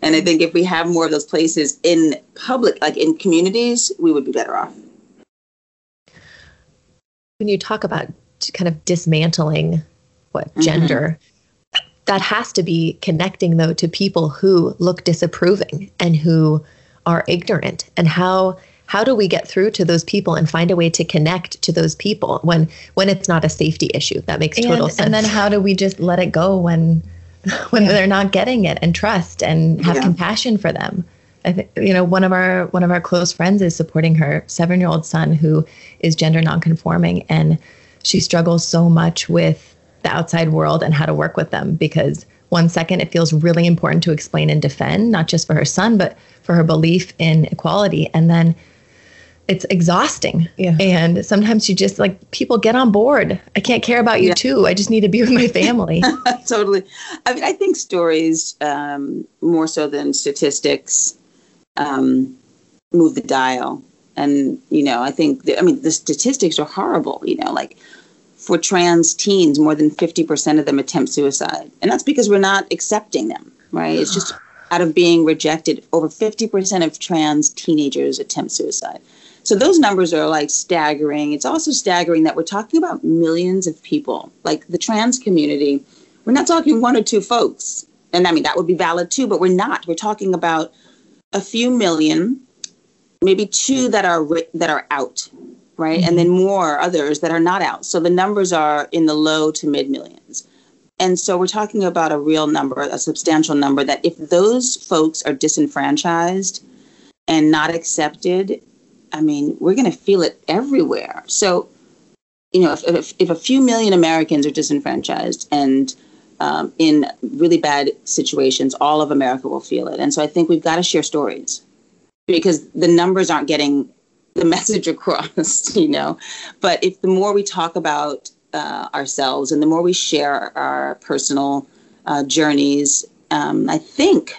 And I think if we have more of those places in public, like in communities, we would be better off. When you talk about kind of dismantling what mm-hmm. gender, that has to be connecting though to people who look disapproving and who are ignorant and how how do we get through to those people and find a way to connect to those people when when it's not a safety issue that makes total sense and then how do we just let it go when when yeah. they're not getting it and trust and have yeah. compassion for them I think you know one of our one of our close friends is supporting her seven year old son who is gender nonconforming and she struggles so much with the outside world and how to work with them. Because one second it feels really important to explain and defend not just for her son but for her belief in equality. And then it's exhausting. Yeah. and sometimes you just like people get on board. I can't care about you yeah. too. I just need to be with my family. Totally. I mean i think stories um, more so than statistics um, move the dial. And you know i think the, i mean the statistics are horrible you know like for trans teens, more than 50% of them attempt suicide. And that's because we're not accepting them, right? It's just out of being rejected. Over 50% of trans teenagers attempt suicide. So those numbers are like staggering. It's also staggering that we're talking about millions of people, like the trans community. We're not talking one or two folks. And I mean, that would be valid too, but we're not. We're talking about a few million, maybe two that are that are out, right? Mm-hmm. And then more others that are not out. So the numbers are in the low to mid millions. And so we're talking about a real number, a substantial number that if those folks are disenfranchised and not accepted, I mean, we're going to feel it everywhere. So, you know, if, if, if a few million Americans are disenfranchised and um, in really bad situations, all of America will feel it. And so I think we've got to share stories because the numbers aren't getting the message across, you know. But if the more we talk about uh, ourselves and the more we share our personal uh, journeys, um, I think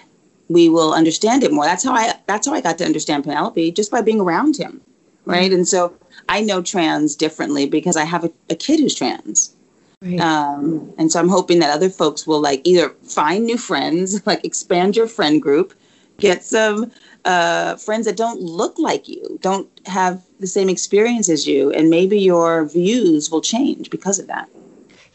we will understand it more. That's how I that's how I got to understand Penelope just by being around him, right? Mm-hmm. And so I know trans differently because I have a, a kid who's trans. Right. Um, and so I'm hoping that other folks will like either find new friends, like expand your friend group, get some uh, friends that don't look like you, don't have the same experience as you, and maybe your views will change because of that.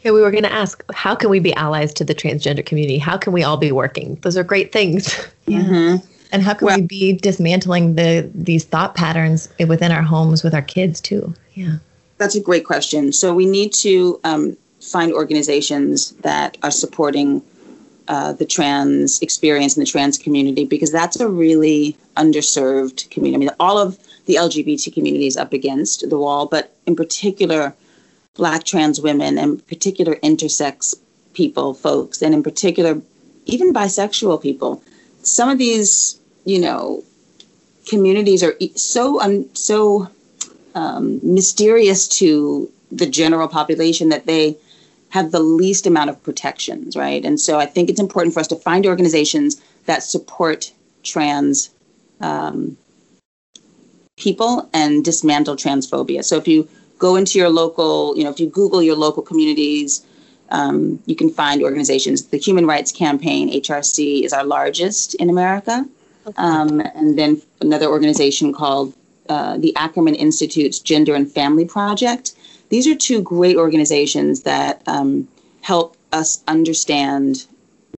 Yeah, we were going to ask, how can we be allies to the transgender community? How can we all be working? Those are great things. Yeah. Mm-hmm. And how can well, we be dismantling the these thought patterns within our homes with our kids too? Yeah, that's a great question. So we need to um, find organizations that are supporting uh, the trans experience in the trans community because that's a really underserved community. I mean, all of the LGBT community is up against the wall, but in particular, Black trans women, and particular intersex people, folks, and in particular, even bisexual people. Some of these, you know, communities are so un, so um, mysterious to the general population that they have the least amount of protections, right? And so I think it's important for us to find organizations that support trans um, people and dismantle transphobia. So if you go into your local, you know, if you Google your local communities, um, you can find organizations. The Human Rights Campaign, HRC, is our largest in America. Um, and then another organization called uh, the Ackerman Institute's Gender and Family Project. These are two great organizations that um, help us understand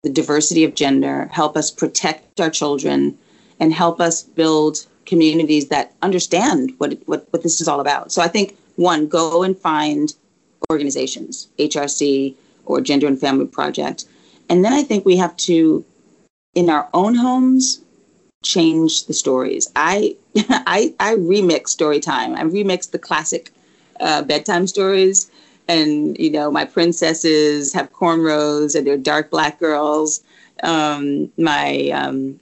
the diversity of gender, help us protect our children, and help us build communities that understand what, what, what this is all about. So I think one, go and find organizations, HRC or Gender and Family Project. And then I think we have to, in our own homes, change the stories. I I, I remix story time. I remix the classic uh, bedtime stories. And, you know, my princesses have cornrows and they're dark black girls. Um, my um,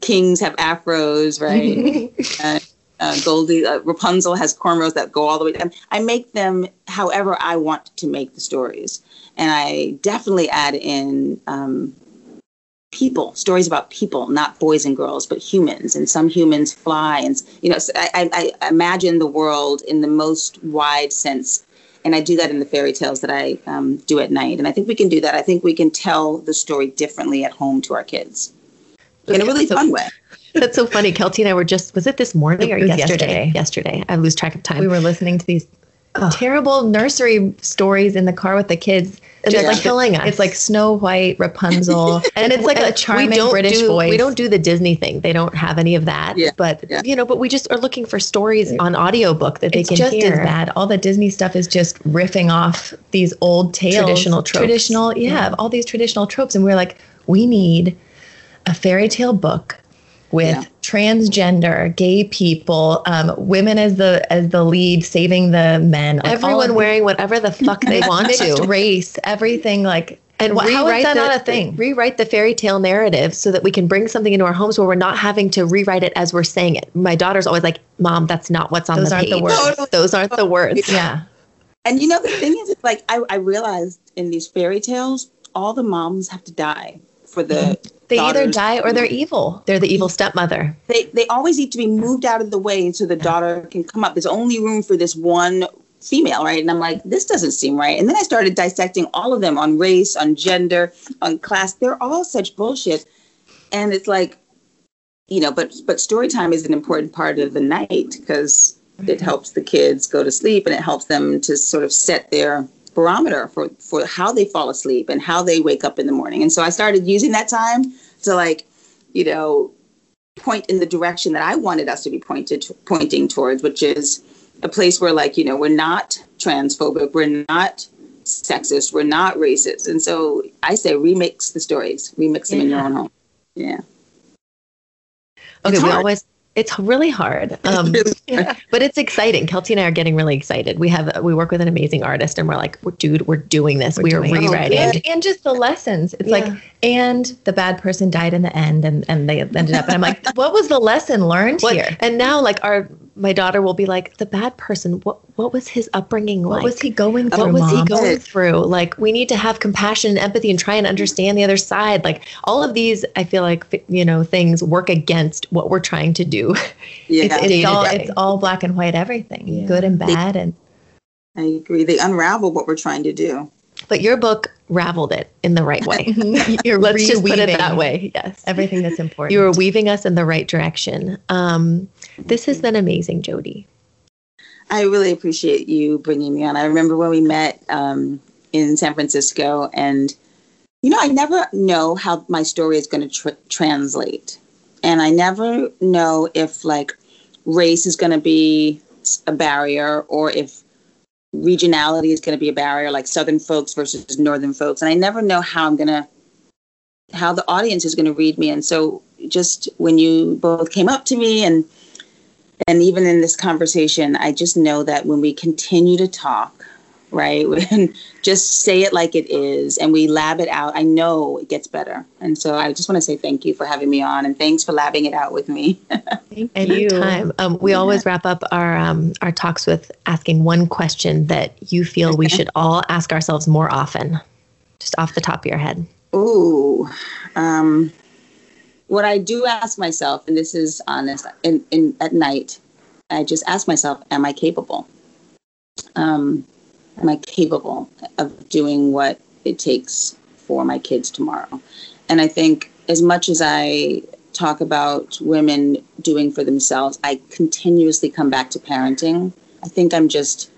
kings have afros, right? uh, uh, Goldie, uh, Rapunzel has cornrows that go all the way down. I make them however I want to make the stories, and I definitely add in um, people, stories about people, not boys and girls, but humans. And some humans fly, and you know, so I, I, imagine the world in the most wide sense. And I do that in the fairy tales that I um, do at night. And I think we can do that. I think we can tell the story differently at home to our kids in a really fun way. That's so funny. Kelty and I were just, was it this morning or yesterday? yesterday? Yesterday. I lose track of time. We were listening to these oh. terrible nursery stories in the car with the kids. It's like killing us. It's like Snow White, Rapunzel, and it's like a charming British do, voice. We don't do the Disney thing. They don't have any of that. Yeah. But yeah. you know, but we just are looking for stories on audiobook that they it's can just hear. as bad. All the Disney stuff is just riffing off these old tales, traditional tropes. traditional, yeah, yeah, all these traditional tropes, and we're like, we need a fairy tale book with yeah. transgender, gay people, um, women as the as the lead, saving the men. Like Everyone wearing whatever the fuck they want to. Race, everything like. And well, how is that the, not a thing? Rewrite the fairy tale narrative so that we can bring something into our homes where we're not having to rewrite it as we're saying it. My daughter's always like, "Mom, that's not what's on Those the aren't page. The words. Those aren't the words." Yeah. And you know the thing is, like I, I realized in these fairy tales, all the moms have to die for the They either die or they're evil. They're the evil stepmother. They they always need to be moved out of the way so the daughter can come up. There's only room for this one female, right? And I'm like, this doesn't seem right. And then I started dissecting all of them on race, on gender, on class. They're all such bullshit. And it's like, you know, but but story time is an important part of the night because it helps the kids go to sleep and it helps them to sort of set their barometer for for how they fall asleep and how they wake up in the morning. And so I started using that time to like, you know, point in the direction that I wanted us to be pointed pointing towards, which is a place where like, you know, we're not transphobic, we're not sexist, we're not racist. And so I say remix the stories, remix them yeah. in your own home. Yeah. Okay, we always it's really hard, um, but it's exciting. Kelty and I are getting really excited. We have we work with an amazing artist, and we're like, dude, we're doing this. We're we are rewriting, and, and, just the lessons. It's yeah. like, and the bad person died in the end, and and they ended up. And I'm like, what was the lesson learned what, here? And now, like our my daughter will be like, the bad person. What what was his upbringing like? What was he going through? What was Mom? he going through? Like, we need to have compassion and empathy and try and understand the other side. Like, all of these, I feel like you know, things work against what we're trying to do. Yeah, it's, it's all it's all black and white, everything, yeah. good and bad, they, and. I agree. They unravel what we're trying to do. But your book raveled it in the right way. You're Let's just put it that way. Yes. Everything that's important. You were weaving us in the right direction. Um, this has been amazing, Jodie. I really appreciate you bringing me on. I remember when we met um, in San Francisco, and you know, I never know how my story is going to tr- translate, and I never know if like race is going to be a barrier or if regionality is going to be a barrier, like Southern folks versus Northern folks, and I never know how I'm going to how the audience is going to read me. And so, just when you both came up to me and and even in this conversation, I just know that when we continue to talk, right, when just say it like it is and we lab it out, I know it gets better. And so I just want to say thank you for having me on and thanks for labbing it out with me. thank you. Anytime. Um, we yeah. always wrap up our um, our talks with asking one question that you feel we should all ask ourselves more often, just off the top of your head. Ooh. Um, what I do ask myself, and this is honest, in, in at night, I just ask myself, am I capable? Um, am I capable of doing what it takes for my kids tomorrow? And I think as much as I talk about women doing for themselves, I continuously come back to parenting. I think I'm just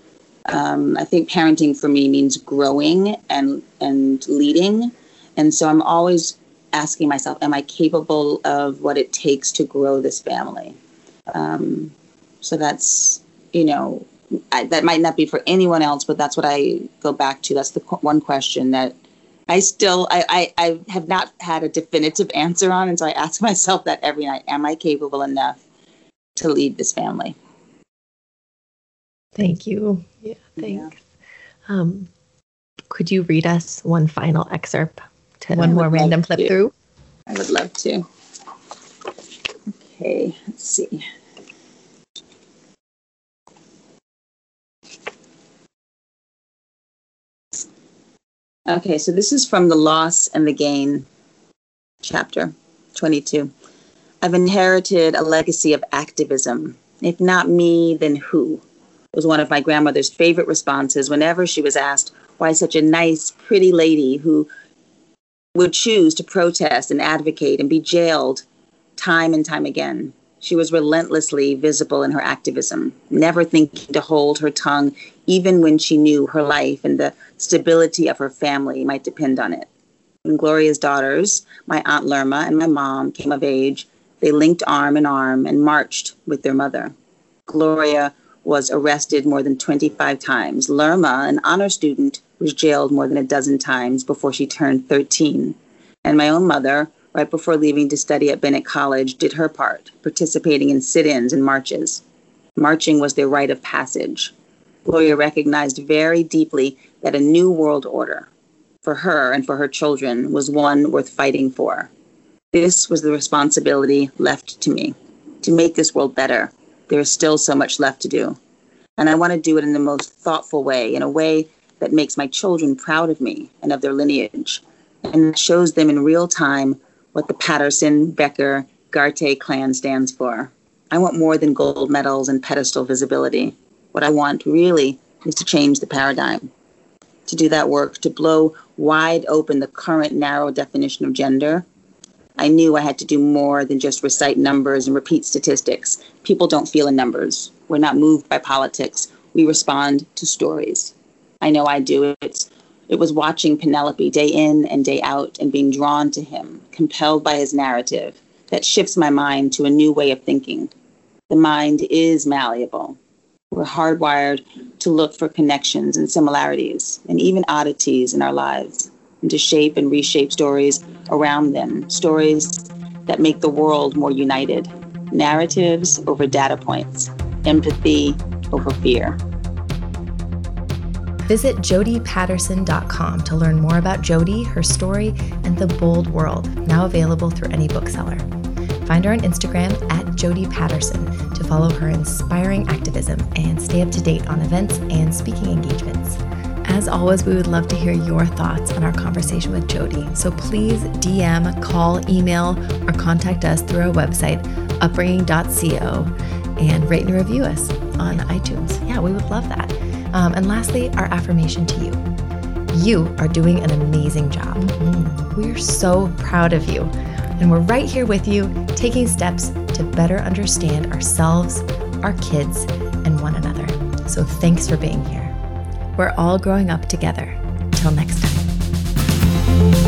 um, I think parenting for me means growing and and leading, and so I'm always asking myself, am I capable of what it takes to grow this family? Um, so that's, you know, I, that might not be for anyone else, but that's what I go back to. That's the qu- one question that I still, I, I, I have not had a definitive answer on. And so I ask myself that every night, am I capable enough to lead this family? Thank you. Yeah, thanks. Yeah. Um, could you read us one final excerpt one more random flip to. through? I would love to. Okay, let's see. Okay, so this is from the loss and the gain chapter 22. I've inherited a legacy of activism. If not me, then who? was one of my grandmother's favorite responses whenever she was asked why such a nice, pretty lady who would choose to protest and advocate and be jailed time and time again. She was relentlessly visible in her activism, never thinking to hold her tongue, even when she knew her life and the stability of her family might depend on it. When Gloria's daughters, my Aunt Lerma and my mom, came of age, they linked arm in arm and marched with their mother. Gloria was arrested more than 25 times. Lerma, an honor student, was jailed more than a dozen times before she turned 13. And my own mother, right before leaving to study at Bennett College, did her part, participating in sit ins and marches. Marching was their rite of passage. Gloria recognized very deeply that a new world order for her and for her children was one worth fighting for. This was the responsibility left to me to make this world better. There is still so much left to do. And I want to do it in the most thoughtful way, in a way that makes my children proud of me and of their lineage, and shows them in real time what the Patterson, Becker, Garte clan stands for. I want more than gold medals and pedestal visibility. What I want really is to change the paradigm, to do that work, to blow wide open the current narrow definition of gender, I knew I had to do more than just recite numbers and repeat statistics. People don't feel in numbers. We're not moved by politics. We respond to stories. I know I do. It's, it was watching Penelope day in and day out and being drawn to him, compelled by his narrative, that shifts my mind to a new way of thinking. The mind is malleable. We're hardwired to look for connections and similarities and even oddities in our lives and to shape and reshape stories around them, stories that make the world more united, narratives over data points, empathy over fear. Visit jodiepatterson.com to learn more about Jodie, her story, and The Bold World, now available through any bookseller. Find her on Instagram at Jodie Patterson to follow her inspiring activism and stay up to date on events and speaking engagements. As always, we would love to hear your thoughts on our conversation with Jodie. So please DM, call, email, or contact us through our website, upbringing.co, and rate and review us on iTunes. Yeah, we would love that. Um, and lastly, our affirmation to you. You are doing an amazing job. Mm-hmm. We're so proud of you. And we're right here with you, taking steps to better understand ourselves, our kids, and one another. So thanks for being here. We're all growing up together. Till next time.